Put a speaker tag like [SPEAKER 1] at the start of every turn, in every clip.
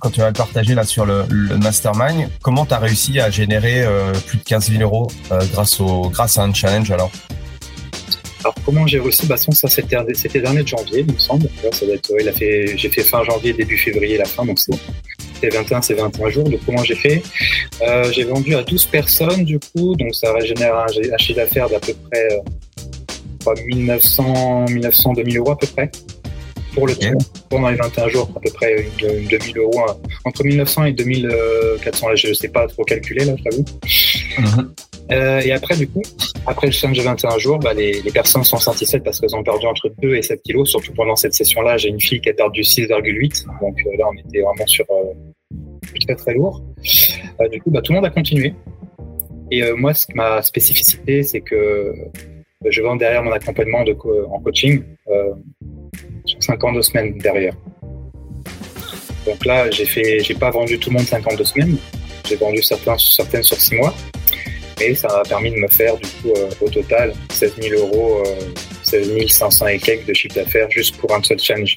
[SPEAKER 1] quand tu vas le partager là sur le, mastermind, comment tu as réussi à générer euh, plus de 15 000 euros euh, grâce, au, grâce à un challenge alors?
[SPEAKER 2] Alors comment j'ai réussi? Bah, ça c'était c'était dernier de janvier il me semble. Il a fait j'ai fait fin janvier début février la fin donc c'est 21 c'est 21 jours. Donc comment j'ai fait? Euh, J'ai vendu à 12 personnes du coup donc ça génère un, un chiffre d'affaires d'à peu près 1900 1900 2000 euros à peu près pour le tout, pendant les 21 jours, à peu près une, 2000 euros, entre 1900 et 2400, là, je ne sais pas trop calculer, là, j'avoue. Mhm. Euh, et après, du coup, après le challenge de 21 jours, bah, les, personnes sont satisfaites parce qu'elles ont perdu entre 2 et 7 kilos. Surtout pendant cette session-là, j'ai une fille qui a perdu 6,8. Donc euh, là, on était vraiment sur euh, très très lourd. du coup, bah, tout le monde a continué. Et moi, ce, ma spécificité, c'est que je vends derrière mon accompagnement de en coaching sur 52 semaines derrière. Donc là, j'ai fait, j'ai pas vendu tout le monde 52 semaines. J'ai vendu certains, certaines sur 6 mois. Et ça m'a permis de me faire, du coup, euh, au total, 16 000 euros, 16 euh, 500 et quelques de chiffre d'affaires juste pour un seul challenge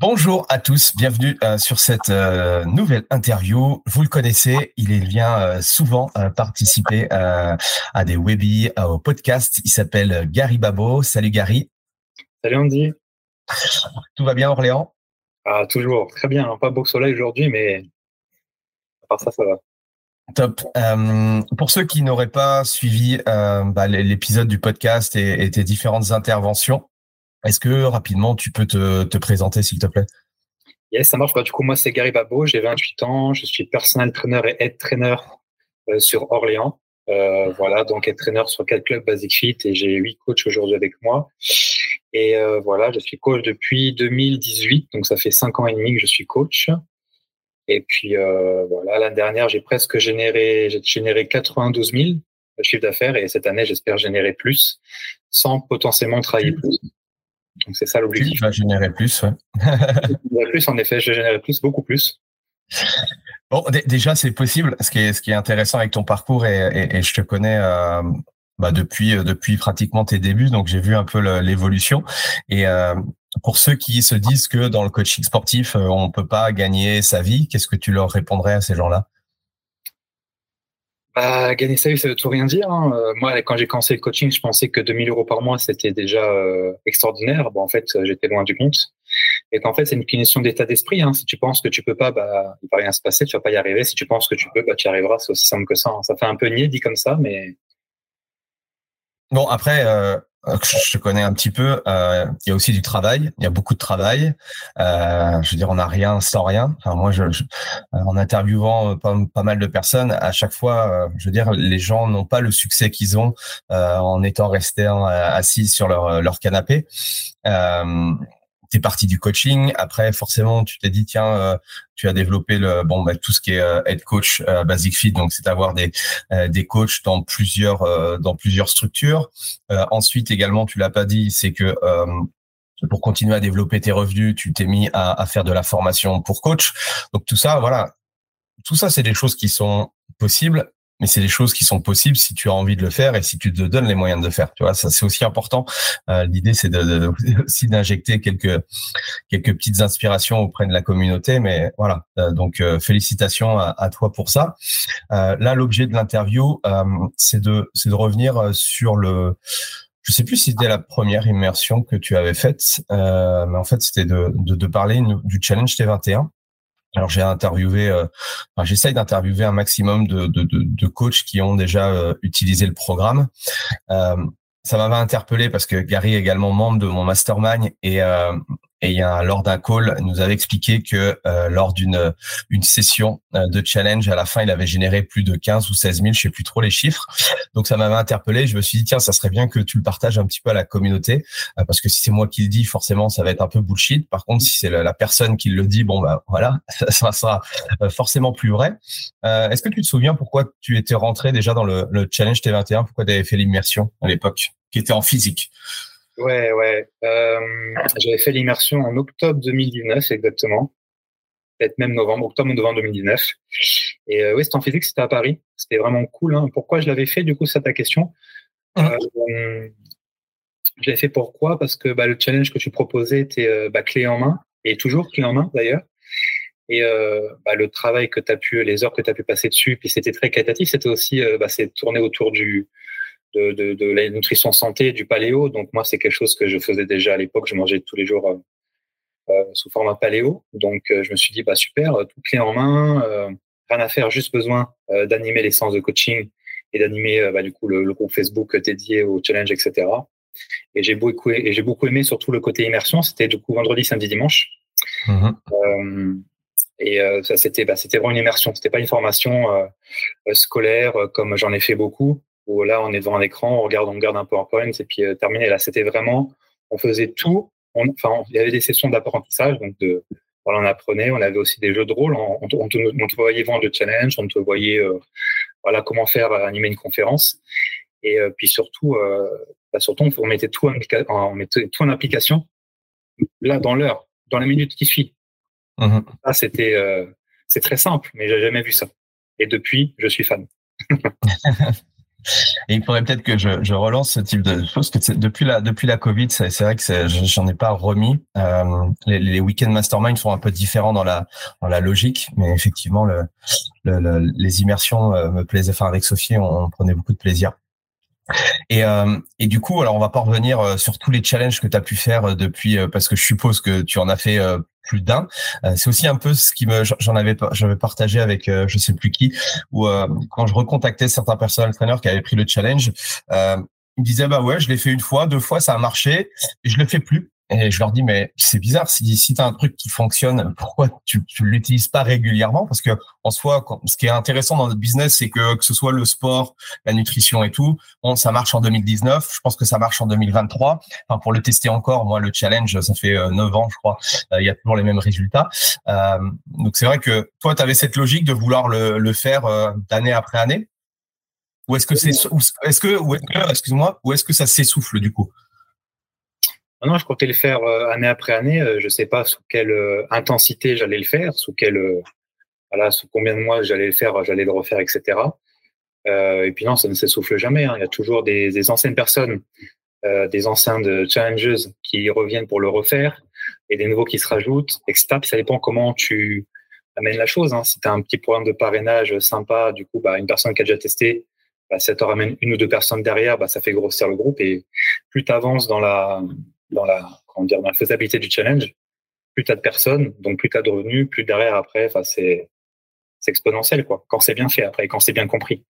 [SPEAKER 1] Bonjour à tous, bienvenue euh, sur cette euh, nouvelle interview. Vous le connaissez, il vient euh, souvent participer à des webis, au podcast. Il s'appelle Gary Babo. Salut Gary.
[SPEAKER 2] Salut Andy.
[SPEAKER 1] Tout va bien Orléans?
[SPEAKER 2] Ah, Toujours, très bien. Pas beau soleil aujourd'hui, mais à part ça, ça va.
[SPEAKER 1] Top. pour ceux qui n'auraient pas suivi bah, l'épisode du podcast et tes différentes interventions, est-ce que rapidement tu peux te, présenter s'il te plaît?
[SPEAKER 2] Yes, ça marche. Bah, du coup, moi, c'est Gary Babo, j'ai 28 ans, je suis personal trainer et head trainer euh, sur Orléans. Euh, voilà, donc head trainer sur quatre clubs Basic Fit et j'ai huit coachs aujourd'hui avec moi. Et euh, voilà, je suis coach depuis 2018, donc ça fait cinq ans et demi que je suis coach. Et puis voilà, l'année dernière, j'ai presque généré, j'ai généré 92 000 chiffre d'affaires et cette année, j'espère générer plus sans potentiellement travailler plus. Donc c'est ça l'objectif.
[SPEAKER 1] Tu vas générer plus,
[SPEAKER 2] ouais. plus, en effet, je générer plus, beaucoup plus.
[SPEAKER 1] Bon, déjà, c'est possible. Ce qui est, ce qui est intéressant avec ton parcours, et, et, je te connais euh, bah, depuis, euh, depuis pratiquement tes débuts, donc j'ai vu un peu l'évolution. Et euh, pour ceux qui se disent que dans le coaching sportif, on peut pas gagner sa vie, qu'est-ce que tu leur répondrais à ces gens-là?
[SPEAKER 2] Bah, gagner sa vie, ça veut tout rien dire. Hein. Euh, moi, quand j'ai commencé le coaching, je pensais que 2000 euros par mois, c'était déjà euh, extraordinaire. Bon, en fait, j'étais loin du compte. Et qu'en fait, c'est une question d'état d'esprit. Hein. Si tu penses que tu peux pas, bah, il va rien se passer, tu vas pas y arriver. Si tu penses que tu peux, bah, tu y arriveras. C'est aussi simple que ça. Hein. Ça fait un peu niais dit comme ça, mais.
[SPEAKER 1] Bon, après, euh, euh, je te connais un petit peu. Euh, il y a aussi du travail. Il y a beaucoup de travail. Euh, je veux dire, on n'a rien sans rien. Enfin, moi, je, en interviewant pas, mal de personnes, à chaque fois, je veux dire, les gens n'ont pas le succès qu'ils ont en étant restés assis sur leur, leur canapé. T'es parti du coaching. Après, forcément, tu t'es dit tiens, euh, tu as développé le bon bah, tout ce qui est euh, head coach euh, Basic Fit, donc c'est avoir des des coachs dans plusieurs dans plusieurs structures. ensuite, également, tu l'as pas dit, c'est que pour continuer à développer tes revenus, tu t'es mis à, à, faire de la formation pour coach. Donc tout ça, voilà, tout ça, c'est des choses qui sont possibles mais c'est des choses qui sont possibles si tu as envie de le faire et si tu te donnes les moyens de le faire. Tu vois, ça c'est aussi important. Euh, L'idée c'est de, de, aussi d'injecter quelques quelques petites inspirations auprès de la communauté, mais voilà. Euh, donc euh, félicitations à, à, toi pour ça. Euh, là, l'objet de l'interview, euh, c'est de c'est de revenir sur le je sais plus si c'était la première immersion que tu avais faite, mais en fait c'était de, de, de parler du challenge T21 alors j'ai interviewé, euh, j'essaye d'interviewer un maximum de, de, de, de, coachs qui ont déjà euh, utilisé le programme. Euh, ça m'avait interpellé parce que Gary est également membre de mon mastermind et euh, et il y a lors d'un call, nous avait expliqué que euh, lors d'une une session euh, de challenge, à la fin, il avait généré plus de 15 ou 16 000, je sais plus trop les chiffres. Donc ça m'avait interpellé. Je me suis dit tiens, ça serait bien que tu le partages un petit peu à la communauté, euh, parce que si c'est moi qui le dis, forcément, ça va être un peu bullshit. Par contre, si c'est la, personne qui le dit, bon bah voilà, ça, sera forcément plus vrai. Est-ce que tu te souviens pourquoi tu étais rentré déjà dans le, le challenge T21 Pourquoi tu avais fait l'immersion à l'époque, qui était en physique?
[SPEAKER 2] Ouais, ouais. Euh, j'avais fait l'immersion en octobre 2019 exactement. Peut-être même novembre, octobre ou novembre 2019. Et euh, oui, c'était en physique, c'était à Paris. C'était vraiment cool. Hein. Pourquoi je l'avais fait Du coup, c'est ta question? Mmh. Euh, je l'ai fait pourquoi? Parce que bah, le challenge que tu proposais était bah, clé en main, et toujours clé en main d'ailleurs. Et euh, bah, le travail que tu as pu, les heures que tu as pu passer dessus, puis c'était très qualitatif, c'était aussi, bah, c'est tourné autour du, de, de, de, la nutrition santé, du paléo. Donc moi, c'est quelque chose que je faisais déjà à l'époque. Je mangeais tous les jours euh, euh sous format paléo. Donc euh, je me suis dit, bah super, euh, tout clé en main, rien à faire, juste besoin d'animer les séances de coaching et d'animer bah, du coup le, le, groupe Facebook dédié au challenge, etc. Et j'ai beaucoup et j'ai beaucoup aimé surtout le côté immersion. C'était du coup vendredi, samedi, dimanche. Mmh. et ça c'était bah, c'était vraiment une immersion. C'était pas une formation scolaire comme j'en ai fait beaucoup où là, on est devant un écran, on regarde, on regarde un PowerPoint et puis euh, terminé. Là, c'était vraiment, on faisait tout. enfin, il y avait des sessions d'apprentissage, donc de, voilà, on apprenait. On avait aussi des jeux de rôle. On, on, on, te, voyait vendre le challenge, on te voyait, euh, voilà, comment faire euh, animer une conférence. Et euh, puis surtout, bah, surtout, on mettait tout en, on mettait tout en application. Là, dans l'heure, dans la minute qui suit. Mmh. Ça, c'était, c'est très simple, mais j'ai jamais vu ça. Et depuis, je suis fan.
[SPEAKER 1] Et il faudrait peut-être que je, je, relance ce type de choses, que depuis la depuis la Covid, c'est vrai que j'en ai pas remis. Euh, les, les week-end mastermind sont un peu différents dans la dans la logique, mais effectivement, le, le, les immersions euh, me plaisaient. Enfin, avec Sophie, on, on prenait beaucoup de plaisir. Et, euh, et du coup, alors on va pas revenir euh, sur tous les challenges que tu as pu faire euh, depuis, parce que je suppose que tu en as fait plus d'un. c'est aussi un peu ce qui me, j'en avais, j'avais partagé avec je sais plus qui, où quand je recontactais certains personal trainers qui avaient pris le challenge, ils me disaient bah ouais, je l'ai fait une fois, deux fois, ça a marché, et je le fais plus. Et je leur dis, mais c'est bizarre, si, si tu as un truc qui fonctionne, pourquoi tu ne l'utilises pas régulièrement? Parce que en soi, ce qui est intéressant dans notre business, c'est que que ce soit le sport, la nutrition et tout, bon, ça marche en 2019, je pense que ça marche en 2023. Enfin, pour le tester encore, moi, le challenge, ça fait 9 euh, ans, je crois, euh, il y a toujours les mêmes résultats. Euh, donc c'est vrai que toi, tu avais cette logique de vouloir le, le faire euh, d'année après année? Ou est-ce que c'est... Est-ce que, excuse-moi, ou est-ce que ça s'essouffle du coup?
[SPEAKER 2] Non, je comptais le faire euh, année après année. Euh, je sais pas sous quelle euh, intensité j'allais le faire, sous quelle, voilà, sous combien de mois j'allais le faire, j'allais le refaire, etc. Euh, et puis non, ça ne s'essouffle jamais. Hein. Il y a toujours des, des anciennes personnes, euh, des anciens de challenges qui reviennent pour le refaire et des nouveaux qui se rajoutent, etc. Ça dépend comment tu amènes la chose. Hein. Si tu as un petit programme de parrainage sympa, du coup, bah, une personne qui a déjà testé, bah, ça te ramène une ou deux personnes derrière, bah, ça fait grossir le groupe. Et plus tu avances dans la dans la, comment dire, la faisabilité du challenge, plus tu as de personnes, donc plus tu as de revenus, plus derrière après, enfin, c'est, c'est exponentiel, quoi. Quand c'est bien fait après, quand c'est bien compris.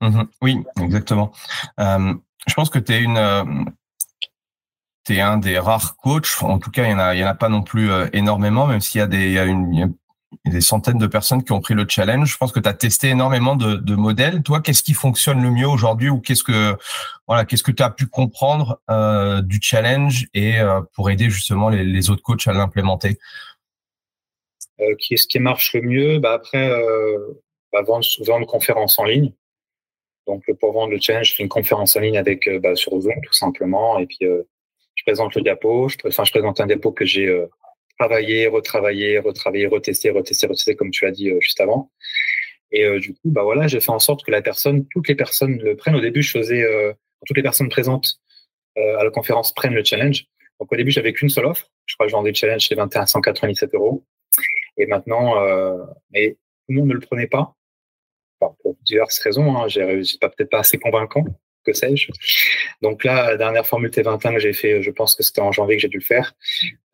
[SPEAKER 1] Mmh oui, exactement. Euh, je pense que tu es une, euh, un des rares coachs. En tout cas, il y en a, il y en a pas non plus euh, énormément, même s'il y a des, y a une, des centaines de personnes qui ont pris le challenge. Je pense que tu as testé énormément de, modèles. Toi, qu'est-ce qui fonctionne le mieux aujourd'hui ou qu'est-ce que voilà, qu'est-ce que tu as pu comprendre euh, du challenge et euh, pour aider justement les, autres coachs à l'implémenter?
[SPEAKER 2] Euh, Qui est-ce qui marche le mieux? Bah Après, bah, vendre, vendre conférence en ligne. Donc pour vendre le challenge, je fais une conférence en ligne avec bah, sur Zoom tout simplement et puis je présente le diapo. Enfin, je présente un diapo que j'ai travailler, retravailler, retravailler, retester, retester, retester, comme tu as dit euh, juste avant. Et euh, du coup, bah voilà, j'ai fait en sorte que la personne, toutes les personnes le prennent. Au début, je faisais euh, toutes les personnes présentes à la conférence prennent le challenge. Donc au début, j'avais qu'une seule offre. Je crois que je vendais le challenge chez 21 197 euros. Et maintenant, mais tout le monde ne le prenait pas. pour diverses raisons. Hein. J'ai pas peut-être pas assez convaincant que sais-je. Donc là, la dernière formule T21 que j'ai fait, je pense que c'était en janvier que j'ai dû le faire.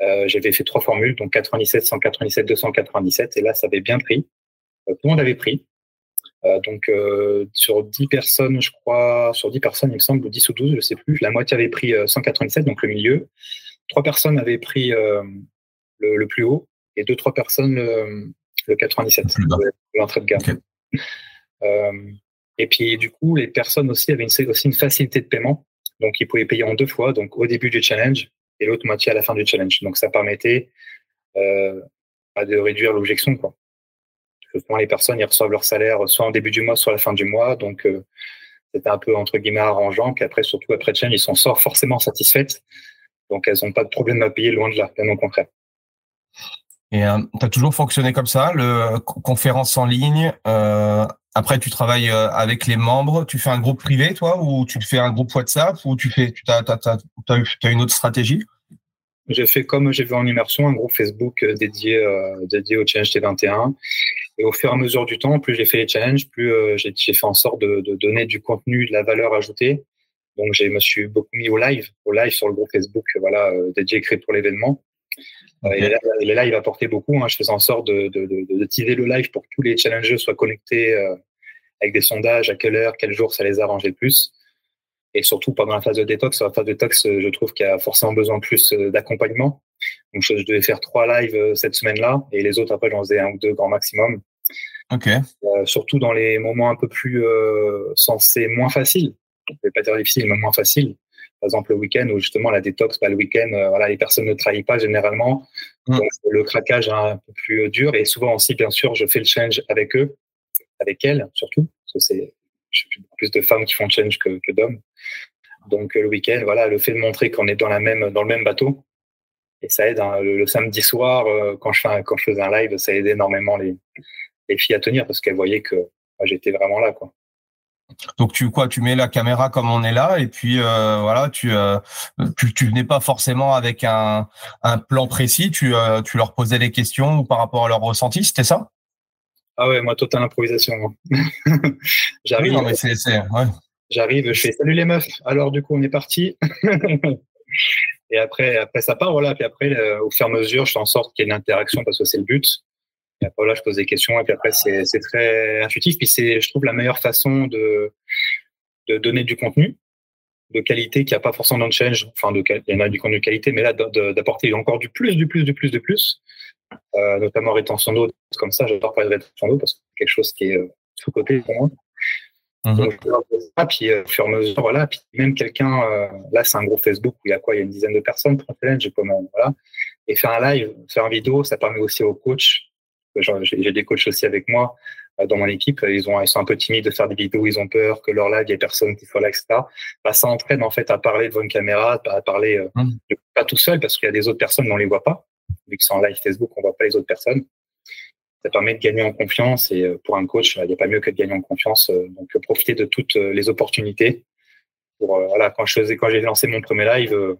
[SPEAKER 2] Euh, j'avais fait trois formules, donc 97, 197, 297, et là, ça avait bien pris. Euh, tout le monde avait pris. Euh, donc sur 10 personnes, je crois, sur 10 personnes, il me semble, 10 ou 12, je ne sais plus, la moitié avait pris 197, donc le milieu. Trois personnes avaient pris le, plus haut, et deux, trois personnes le, 97, l'entrée de gamme. Et puis, du coup, les personnes aussi avaient une, aussi une facilité de paiement. Donc, ils pouvaient payer en deux fois, donc au début du challenge et l'autre moitié à la fin du challenge. Donc, ça permettait euh, bah, de réduire l'objection. Quoi. Les personnes, ils reçoivent leur salaire soit en début du mois, soit à la fin du mois. Donc, euh, c'était un peu, entre guillemets, arrangeant. Qu'après, surtout après le challenge, ils sont sort forcément satisfaites. Donc, elles n'ont pas de problème à payer, loin de là, bien au contraire.
[SPEAKER 1] Et euh, tu toujours fonctionné comme ça, le conférence en ligne, euh, après, tu travailles euh, avec les membres. Tu fais un groupe privé, toi, ou tu fais un groupe WhatsApp, ou tu fais, tu as, as, une autre stratégie?
[SPEAKER 2] J'ai fait comme j'ai vu en immersion, un groupe Facebook euh, dédié, euh, dédié au challenge T21. Et au fur et à mesure du temps, plus j'ai fait les challenges, plus j'ai fait en sorte de, de, donner du contenu, de la valeur ajoutée. Donc, je me suis beaucoup mis au live, au live sur le groupe Facebook, voilà, dédié créé pour l'événement. Okay. Et les lives apportaient beaucoup. Hein. Je faisais en sorte de, de, de, de, teaser le live pour que tous les challengers soient connectés euh, avec des sondages, à quelle heure, quel jour ça les arrangeait le plus. Et surtout pendant la phase de détox, la phase de détox, je trouve qu'il y a forcément besoin plus euh, d'accompagnement. Donc je, devais faire trois lives euh, cette semaine-là et les autres après j'en faisais un ou deux grand maximum.
[SPEAKER 1] Ok.
[SPEAKER 2] Euh, surtout dans les moments un peu plus euh, sensés, moins faciles. Je vais pas dire difficile, mais moins faciles par exemple le week-end où justement la détox, bah, le week-end, euh, voilà, les personnes ne trahissent pas généralement. Mm. Donc, le craquage est un peu plus dur et souvent aussi, bien sûr, je fais le challenge avec eux, avec elles surtout, parce que c'est plus de femmes qui font le challenge que, que d'hommes. Donc le week-end, voilà, le fait de montrer qu'on est dans la même dans le même bateau et ça aide. Hein, le, samedi soir, euh, quand je fais quand je faisais un live, ça aidait énormément les, les filles à tenir parce qu'elles voyaient que j'étais vraiment là, quoi.
[SPEAKER 1] Donc tu quoi, tu mets la caméra comme on est là et puis euh, voilà, tu, euh, tu, tu venais pas forcément avec un, un plan précis, tu euh, tu leur posais des questions par rapport à leur ressenti, c'était ça?
[SPEAKER 2] Ah ouais, moi totale improvisation. J'arrive.
[SPEAKER 1] Oui, c'est ouais.
[SPEAKER 2] J'arrive, je fais salut les meufs. Alors du coup on est parti. et après après ça part voilà, puis après au fur et à mesure je fais en sorte qu'il y ait une interaction parce que c'est le but. Après, là, je pose des questions et puis après, c'est très intuitif. Puis c'est, je trouve, la meilleure façon de, de donner du contenu de qualité qui a pas forcément dans le challenge. Enfin, de, il y en a du contenu de qualité, mais là, d'apporter encore du plus, du plus, du plus, du plus, euh, notamment rétention d'eau, comme ça. J'adore parler de rétention d'eau parce que c'est quelque chose qui est euh, sous-côté pour moi. Mmh. Donc, puis euh, au fur et à mesure, voilà. Puis même quelqu'un, euh, là, c'est un gros Facebook où il y a quoi? Il y a une dizaine de personnes pour un challenge, voilà. Et faire un live, faire une vidéo, ça permet aussi aux coachs j'ai des coachs aussi avec moi euh, dans mon équipe. Ils, ont, ils sont un peu timides de faire des vidéos, ils ont peur que leur live, il y ait personne qui soit là, etc. Bah, ça entraîne en fait à parler devant une caméra, à parler euh, mmh. pas tout seul parce qu'il y a des autres personnes, mais on les voit pas. Vu que c'est en live Facebook, on voit pas les autres personnes. Ça permet de gagner en confiance et euh, pour un coach, il n'y a pas mieux que de gagner en confiance. Donc profiter de toutes les opportunités. Pour, voilà, quand je faisais, quand j'ai lancé mon premier live,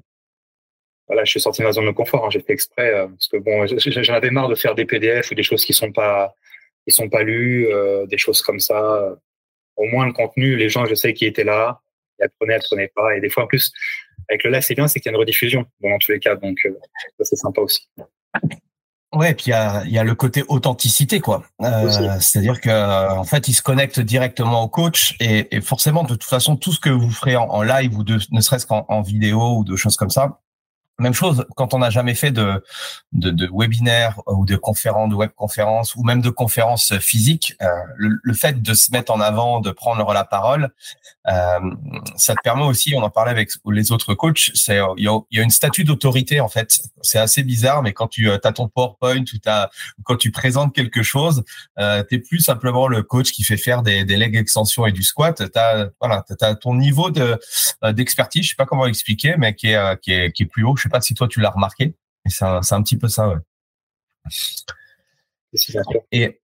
[SPEAKER 2] voilà, je suis sorti de ma zone de confort. Hein, j'ai fait exprès euh, parce que bon, j'en avais marre de faire des PDF ou des choses qui sont pas, qui sont pas lues, euh, des choses comme ça. Au moins le contenu, les gens, je sais qui étaient là, ils apprenaient, apprenaient pas. Et des fois, en plus, avec le live, c'est bien, c'est qu'il y a une rediffusion. Bon, dans tous les cas, donc euh, c'est sympa aussi.
[SPEAKER 1] Ouais, et puis il y a, y a le côté authenticité, quoi. Euh, C'est-à-dire que en fait, ils se connectent directement au coach et, et, forcément, de toute façon, tout ce que vous ferez en, en live ou de, ne serait-ce qu'en vidéo ou de choses comme ça, même chose quand on n'a jamais fait de, de, de webinaire ou de conférences, de webconférences ou même de conférences physiques. Euh, le, fait de se mettre en avant, de prendre la parole, euh, ça te permet aussi. On en parlait avec les autres coachs. C'est il y a, une statue d'autorité en fait. C'est assez bizarre, mais quand tu as ton PowerPoint ou as, quand tu présentes quelque chose, euh, t'es plus simplement le coach qui fait faire des, des legs extensions et du squat. T'as voilà, t'as ton niveau de euh, d'expertise. Je sais pas comment expliquer, mais qui est qui est qui est plus haut sais pas si toi tu l'as remarqué, mais c'est un, un, petit peu ça. Ouais. Et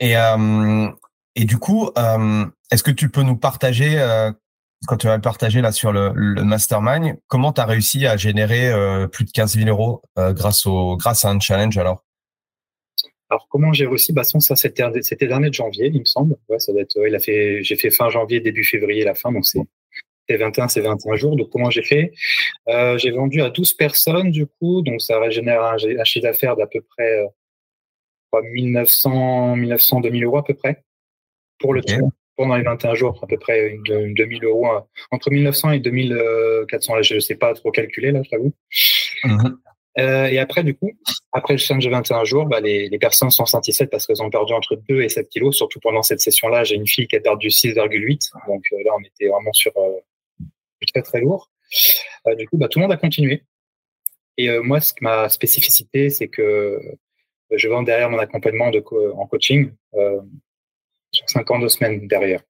[SPEAKER 1] et euh, et du coup, euh, est-ce que tu peux nous partager euh, quand tu vas partager là sur le, le mastermind, comment tu as réussi à générer plus de 15 000 euros grâce au grâce à un challenge alors?
[SPEAKER 2] Alors comment j'ai réussi? Bah ça c'était c'était dernier de janvier, il me semble. Ouais, ça doit être. il a fait. J'ai fait fin janvier, début février, la fin, donc c'est 21, c'est 21 jours. Donc, comment j'ai fait? Euh, J'ai vendu à 12 personnes, du coup. Donc, ça génère un, chiffre d'affaires d'à peu près 1900, 1900, 2000 euros à peu près pour le tour. Pendant les 21 jours, à peu près une, 2000 euros. Hein. Entre 1900 et 2400. Là, je ne sais pas trop calculer, là, je t'avoue. Euh, et après, du coup, après le challenge de 21 jours, bah, les, les, personnes sont satisfaites parce qu'elles ont perdu entre 2 et 7 kilos. Surtout pendant cette session-là, j'ai une fille qui a perdu 6,8. Donc euh, là, on était vraiment sur euh, très très lourd. Euh, du coup, bah, tout le monde a continué. Et euh, moi, ce, ma spécificité, c'est que euh, je vends derrière mon accompagnement de en coaching sur 52 semaines derrière.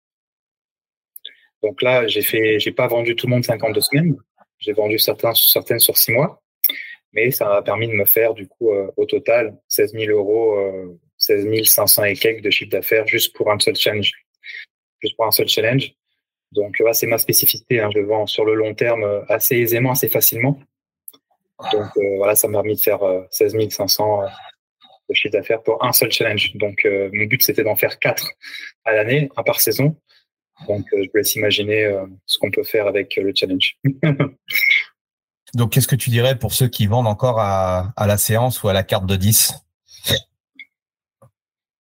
[SPEAKER 2] Donc là, j'ai fait, j'ai pas vendu tout le monde 52 semaines. J'ai vendu certains, certaines sur 6 mois, mais ça m'a permis de me faire du coup au total 16 000 euros, euh, 16 500 et quelques de chiffre d'affaires juste pour un seul challenge, juste pour un seul challenge. Donc là, c'est ma spécificité. Hein. Je vends sur le long terme euh, assez aisément, assez facilement. Donc euh, voilà, ça m'a permis de faire 16 euh, 500 de chiffre d'affaires pour un seul challenge. Donc mon but, c'était d'en faire quatre à l'année, un par saison. Donc je vous laisse imaginer ce qu'on peut faire avec le challenge.
[SPEAKER 1] Donc qu'est-ce que tu dirais pour ceux qui vendent encore à, à la séance ou à la carte de 10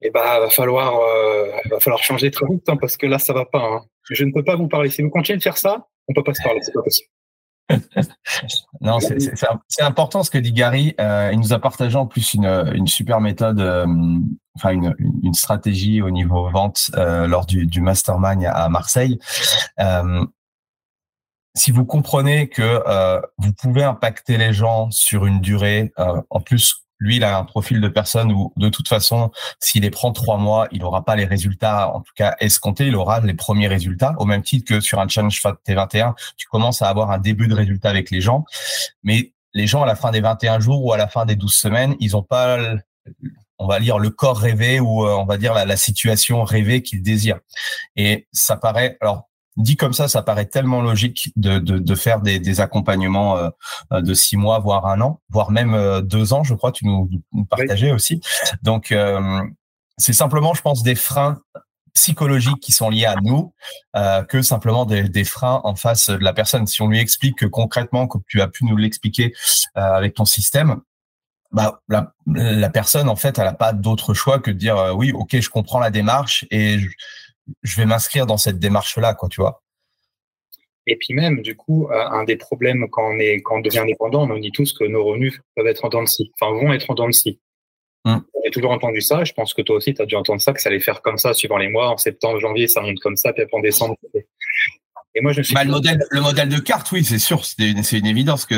[SPEAKER 2] eh ben, va falloir, va falloir changer très vite, hein, parce que là, ça va pas. Hein. Je ne peux pas vous parler. Si vous continuez de faire ça, on peut pas se parler. C'est
[SPEAKER 1] non, c'est important ce que dit Gary. Euh, il nous a partagé en plus une, super méthode, euh, enfin une, stratégie au niveau vente euh, lors du, du mastermind à Marseille. Si vous comprenez que vous pouvez impacter les gens sur une durée, en plus lui, il a un profil de personne où, de toute façon, s'il les prend trois mois, il n'aura pas les résultats, en tout cas escomptés, il aura les premiers résultats, au même titre que sur un challenge T21, tu commences à avoir un début de résultat avec les gens. Mais les gens, à la fin des 21 jours ou à la fin des 12 semaines, ils n'ont pas, on va dire, le corps rêvé ou euh, on va dire la, la situation rêvée qu'ils désirent. Et ça paraît, alors, dit comme ça, ça paraît tellement logique de, de, de faire des, des accompagnements euh, euh, de six mois, voire un an, voire même euh, deux ans, je crois, tu nous, nous partageais aussi. Donc, c'est simplement, je pense, des freins psychologiques qui sont liés à nous euh, que simplement des, des, freins en face de la personne. Si on lui explique que concrètement, comme tu as pu nous l'expliquer euh, avec ton système, bah, la, la, personne, en fait, elle n'a pas d'autre choix que de dire oui, ok, je comprends la démarche et je, je vais m'inscrire dans cette démarche-là, quoi, tu vois.
[SPEAKER 2] Et puis même, du coup, euh, un des problèmes quand on est quand on devient indépendant, on dit tous que nos revenus peuvent être en dents de scie, enfin vont être en dents de scie. Hum. J'ai toujours entendu ça. Je pense que toi aussi, tu as dû entendre ça, que ça allait faire comme ça suivant les mois. En septembre, janvier, ça monte comme ça, puis après en décembre.
[SPEAKER 1] Et moi, je me suis bah, le modèle, le modèle de carte, oui, c'est sûr, c'est une, une, évidence que.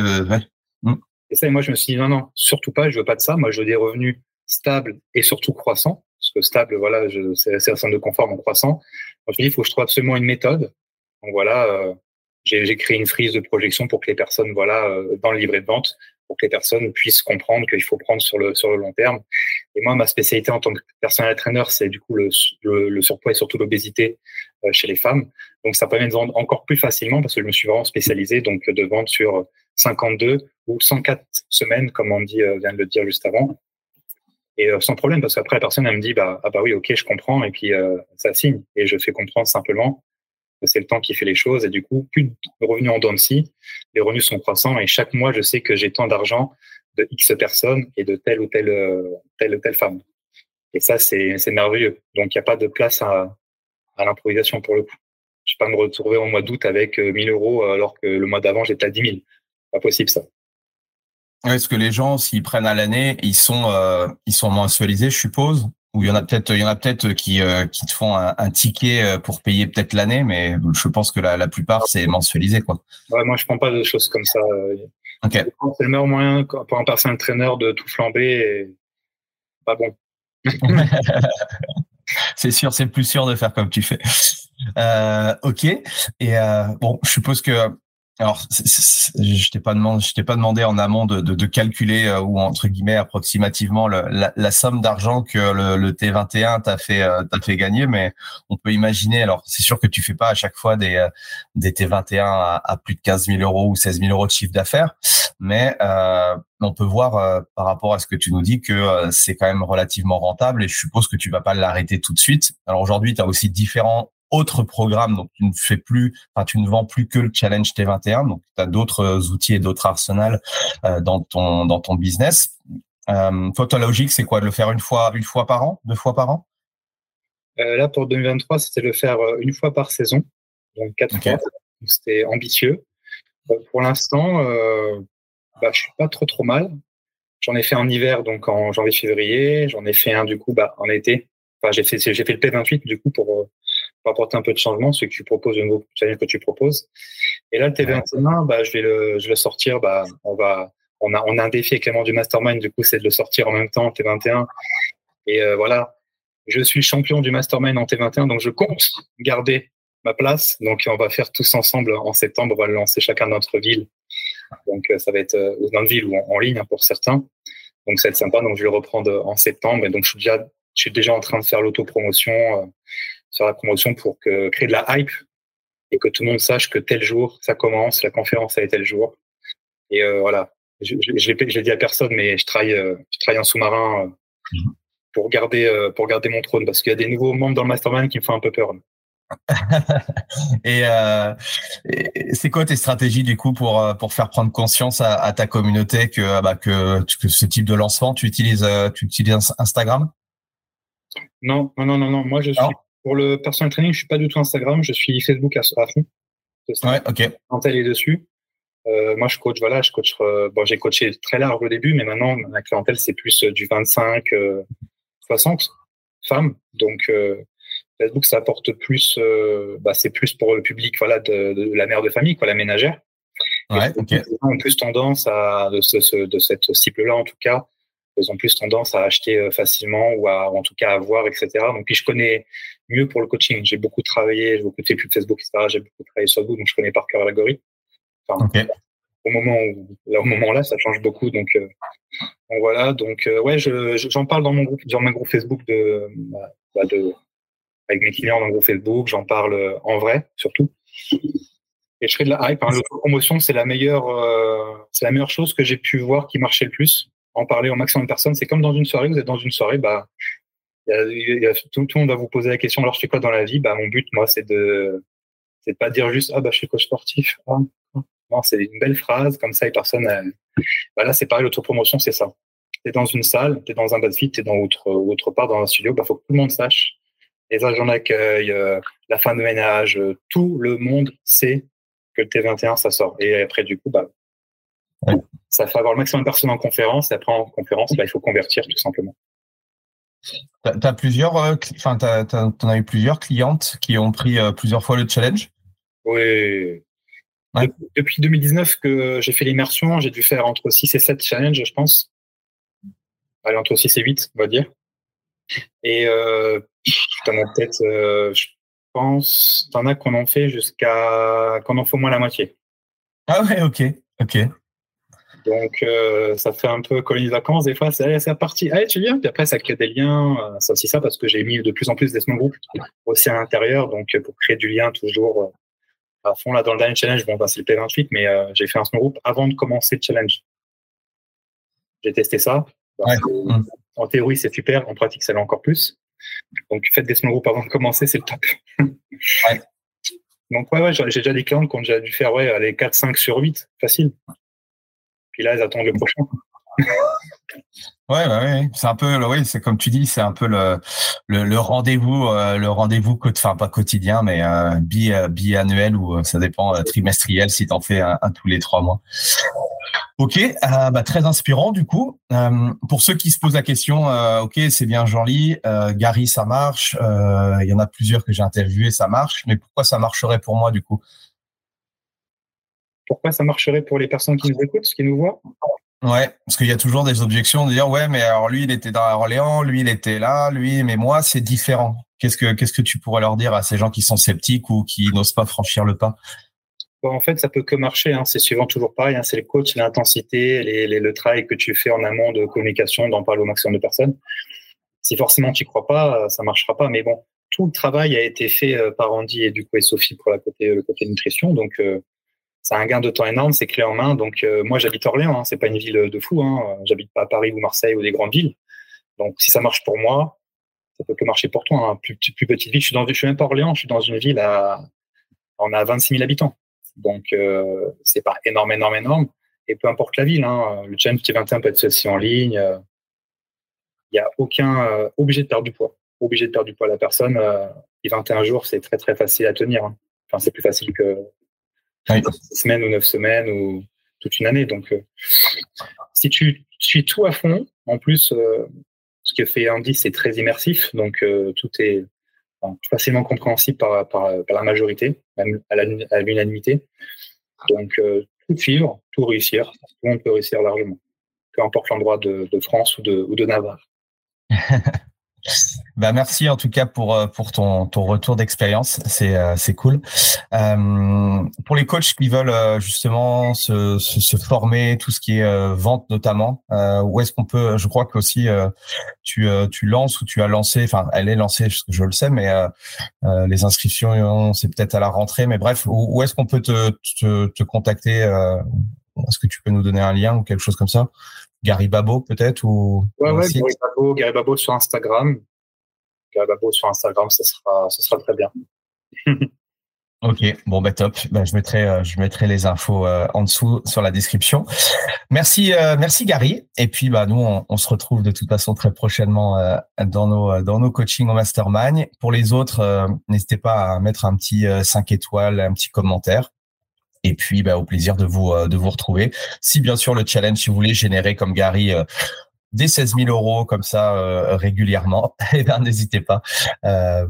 [SPEAKER 2] Hum. Et ça, et moi, je me suis dit non, non, surtout pas. Je veux pas de ça. Moi, je veux des revenus stables et surtout croissants stable, voilà, c'est un centre de confort en croissant. Je dis, il faut que je trouve absolument une méthode. Donc voilà, euh, j'ai créé une frise de projection pour que les personnes, voilà, euh, dans le livret de vente, pour que les personnes puissent comprendre qu'il faut prendre sur le sur le long terme. Et moi, ma spécialité en tant que personnel trainer, c'est du coup le, surpoids et surtout l'obésité euh, chez les femmes. Donc ça permet de vendre encore plus facilement parce que je me suis vraiment spécialisé donc de vendre sur 52 ou 104 semaines, comme on dit, vient de le dire juste avant. Et euh, sans problème, parce qu'après, la personne, elle me dit, bah, ah bah oui, ok, je comprends, et puis euh, ça signe. Et je fais comprendre simplement que c'est le temps qui fait les choses. Et du coup, plus de revenus en dents de les revenus sont croissants, et chaque mois, je sais que j'ai tant d'argent de X personnes et de telle ou telle, euh, telle ou telle femme. Et ça, c'est merveilleux. Donc, il n'y a pas de place à, à l'improvisation pour le coup. Je ne vais pas me retrouver au mois d'août avec 1000 euros alors que le mois d'avant, j'étais à 10 000. Pas possible, ça.
[SPEAKER 1] Est-ce que les gens, s'ils prennent à l'année, ils sont euh, ils sont mensualisés, je suppose Ou il y en a peut-être il y en a peut-être qui euh, qui te font un, ticket euh, pour payer peut-être l'année, mais je pense que la, la plupart c'est mensualisé quoi.
[SPEAKER 2] Ouais, moi je prends pas de choses comme ça.
[SPEAKER 1] Ok.
[SPEAKER 2] C'est le meilleur moyen pour un personne trainer de tout flamber et pas bon.
[SPEAKER 1] c'est sûr, c'est plus sûr de faire comme tu fais. Euh, ok. Et euh, bon, je suppose que alors, je t'ai pas demandé, je t'ai pas demandé en amont de, de, de calculer euh, ou entre guillemets approximativement la, la, somme d'argent que le, le, T21 t'a fait euh, t'a fait gagner, mais on peut imaginer. Alors, c'est sûr que tu fais pas à chaque fois des euh, des T21 à, plus de 15 000 euros ou 16 000 euros de chiffre d'affaires, mais euh, on peut voir par rapport à ce que tu nous dis que c'est quand même relativement rentable et je suppose que tu vas pas l'arrêter tout de suite. Alors aujourd'hui, tu as aussi différents autre programme. Donc, tu ne fais plus, enfin, tu ne vends plus que le challenge T21. Donc, tu as d'autres euh, outils et d'autres arsenals euh, dans ton dans ton business. Euh, toi, ta logique, c'est quoi? De le faire une fois une fois par an, deux fois par an?
[SPEAKER 2] Euh, Là, pour 2023, c'était le faire une fois par saison, donc quatre fois. C'était ambitieux. pour l'instant, euh, bah, je suis pas trop trop mal. J'en ai fait en hiver, donc en janvier-février. J'en ai fait un du coup, bah, en été. Enfin, j'ai fait j'ai fait le P28 du coup pour pour apporter un peu de changement, ce que tu proposes, le nouveau challenge que tu proposes. Et là, le T21, bah, je vais le, je vais le sortir. Bah, on va, on a, on a un défi également du mastermind. Du coup, c'est de le sortir en même temps, T21. Et euh, voilà, je suis champion du mastermind en T21, donc je compte garder ma place. Donc, on va faire tous ensemble en septembre. On va le lancer chacun dans notre ville. Donc, euh, ça va être euh, dans une ville ou en, ligne hein, pour certains. Donc, ça va être sympa. Donc, je vais le reprendre en septembre. Et donc, je suis déjà, je suis déjà en train de faire l'autopromotion. Sur la promotion pour que, créer de la hype et que tout le monde sache que tel jour ça commence, la conférence est tel jour. Et euh, voilà, je, je l'ai dit à personne, mais je travaille, euh, je travaille en sous-marin euh, mhm. pour garder pour garder mon trône parce qu'il y a des nouveaux membres dans le mastermind qui me font un peu peur.
[SPEAKER 1] et, c'est quoi tes stratégies du coup pour pour faire prendre conscience à, à ta communauté que bah que, que ce type de lancement tu utilises tu utilises Instagram?
[SPEAKER 2] Non non non non non moi je suis pour le personal training, je suis pas du tout Instagram, je suis Facebook à, fond.
[SPEAKER 1] Ouais, ok.
[SPEAKER 2] elle est dessus. Euh, moi, je coach, voilà, je coach. Euh, bon, j'ai coaché très large au début, mais maintenant, la clientèle, c'est plus euh, du 25, 60 femmes. Donc, Facebook, ça apporte plus, bah, c'est plus pour le public, voilà, de, de, la mère de famille, quoi, la ménagère.
[SPEAKER 1] Ouais, ok. Les
[SPEAKER 2] gens ont plus tendance à, de, ce, de cette cible-là, en tout cas, ils ont plus tendance à acheter facilement ou à, en tout cas à voir, etc. Donc, puis je connais mieux pour le coaching. J'ai beaucoup travaillé, j'ai beaucoup fait plus Facebook, etc. J'ai beaucoup travaillé sur Google, donc je connais par cœur l'algorithme. Enfin, Au moment où, là, au moment là, ça change beaucoup. Donc, euh, donc voilà. Donc euh, ouais, je, j'en parle dans mon groupe, dans mon groupe Facebook de, bah, de, avec mes clients dans le groupe Facebook. J'en parle euh, en vrai, surtout. Et je fais de la hype. Hein. L'autopromotion, c'est la meilleure, euh, c'est la meilleure chose que j'ai pu voir qui marchait le plus. En parler au maximum de personnes. C'est comme dans une soirée. Vous êtes dans une soirée, bah tout, le monde va vous poser la question alors je fais quoi dans la vie? Bah mon but moi c'est de c'est pas dire juste ah bah je suis coach sportif? Ah, non c'est une belle phrase comme ça et personne bah là c'est pareil l'autopromotion c'est ça. T'es dans une salle t'es dans un bad fit t'es dans autre autre part dans un studio bah faut que tout le monde sache. Les agents d'accueil euh, la fin de ménage euh, tout le monde sait que le T21 ça sort. Et après du coup bah ça fait avoir le maximum de personnes en conférence et après en conférence bah, il faut convertir tout simplement
[SPEAKER 1] T'as as plusieurs, euh, enfin, t'en as eu plusieurs clientes qui ont pris euh, plusieurs fois le challenge?
[SPEAKER 2] Oui. Depuis 2019 que j'ai fait l'immersion, j'ai dû faire entre 6 et 7 challenges, je pense. Allez, entre 6 et 8, on va dire. Et euh, t'en as peut-être, euh, je pense, t'en as qu'on en fait jusqu'à, qu'on en fait au moins la moitié.
[SPEAKER 1] Ah ouais, ok, ok.
[SPEAKER 2] Donc, euh, ça fait un peu colonie de vacances. Des fois, c'est c'est parti. Allez, tu viens. Puis après, ça crée des liens. Euh, ça aussi ça parce que j'ai mis de plus en plus des small groups aussi à l'intérieur. Donc, pour créer du lien toujours euh, à fond là dans le dernier challenge. Bon, bah, c'est le P28, mais euh, j'ai fait un small group avant de commencer le challenge. J'ai testé ça.
[SPEAKER 1] Ouais.
[SPEAKER 2] En théorie, c'est super. En pratique, ça l'est encore plus. Donc, faites des small groups avant de commencer, c'est le top.
[SPEAKER 1] ouais.
[SPEAKER 2] Donc, ouais, ouais, j'ai déjà des clients qui ont déjà dû faire ouais, les 4, 5 sur 8, facile. Puis là, ils attendent le prochain.
[SPEAKER 1] Ouais, ouais, c'est un peu, oui, c'est comme tu dis, c'est un peu le le, rendez-vous, euh, le rendez-vous, enfin pas quotidien, mais euh, bi, euh, biannuel ou euh, ça dépend trimestriel si t'en fais un, tous les trois mois. Ok, euh, bah, très inspirant du coup. Euh, pour ceux qui se posent la question, euh, ok, c'est bien Jean-Ly, Gary, ça marche. Il y en a plusieurs que j'ai interviewés, ça marche. Mais pourquoi ça marcherait pour moi du coup?
[SPEAKER 2] Pourquoi ça marcherait pour les personnes qui nous écoutent, qui nous voient
[SPEAKER 1] Ouais, parce qu'il y a toujours des objections de dire ouais, mais alors lui il était dans Orléans, lui il était là, lui, mais moi c'est différent. Qu'est-ce que qu'est-ce que tu pourrais leur dire à ces gens qui sont sceptiques ou qui n'osent pas franchir le pas?
[SPEAKER 2] En fait, ça peut que marcher. Hein. C'est suivant toujours pareil. Hein. C'est le coach, l'intensité, le travail que tu fais en amont de communication, d'en parler au maximum de personnes. Si forcément tu n'y crois pas, ça marchera pas. Mais bon, tout le travail a été fait euh, par Andy et du coup et Sophie pour la côté, le côté nutrition. Donc, euh, c'est un gain de temps énorme. C'est clé en main. Donc, euh, moi, j'habite Orléans. Hein. C'est pas une ville de fou. Hein. J'habite pas à Paris ou Marseille ou des grandes villes. Donc, si ça marche pour moi, ça peut que marcher pour toi. Hein. Plus, petite ville. Je suis dans, je suis même pas Orléans. Je suis dans une ville à, on a 26 000 habitants. Donc, euh, c'est pas énorme, énorme, énorme. Et peu importe la ville, hein, le challenge T21 peut être aussi en ligne. Il euh, n'y a aucun euh, obligé de perdre du poids. Obligé de perdre du poids. La personne, euh, 21 jours, c'est très, très facile à tenir. Hein. Enfin, c'est plus facile que oui. 6 semaines ou 9 semaines ou toute une année. Donc, si tu suis tout à fond, en plus, ce que fait Andy, c'est très immersif. Donc, tout est facilement compréhensible par, par, la majorité, même à l'unanimité. Donc, euh, tout suivre, tout réussir, tout le monde peut réussir largement, peu importe l'endroit de, de, France ou de, ou de Navarre.
[SPEAKER 1] Bah merci en tout cas pour euh, pour ton ton retour d'expérience, c'est euh, c'est cool. Euh, pour les coachs qui veulent euh, justement se, se, se former, tout ce qui est vente notamment, où est-ce qu'on peut Je crois que aussi tu tu lances ou tu as lancé, enfin elle est lancée, je le sais, mais les inscriptions c'est peut-être à la rentrée, mais bref, où, où est-ce qu'on peut te te, te contacter Est-ce que tu peux nous donner un lien ou quelque chose comme ça? Gary Babo peut-être ou
[SPEAKER 2] Ouais, ouais, Gary Babo, Gary Babo sur Instagram. Sur Instagram, ça sera, très bien.
[SPEAKER 1] Ok, bon bah top. Je mettrai euh, je mettrai les infos euh, en dessous sur la description. Merci euh, Gary. Et puis bah nous on, se retrouve de toute façon très prochainement dans nos dans nos coachings au mastermind. Pour les autres, n'hésitez pas à mettre un petit 5 étoiles, un petit commentaire. Et puis, bah, au plaisir de vous de vous retrouver. Si bien sûr le challenge, si vous voulez générer comme Gary des 16 000 euros comme ça euh, régulièrement, eh ben n'hésitez pas. Euh,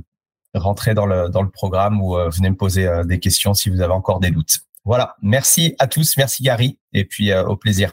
[SPEAKER 1] rentrez dans le dans le programme ou venez me poser des questions si vous avez encore des doutes. Voilà. Merci à tous. Merci Gary. Et puis au plaisir.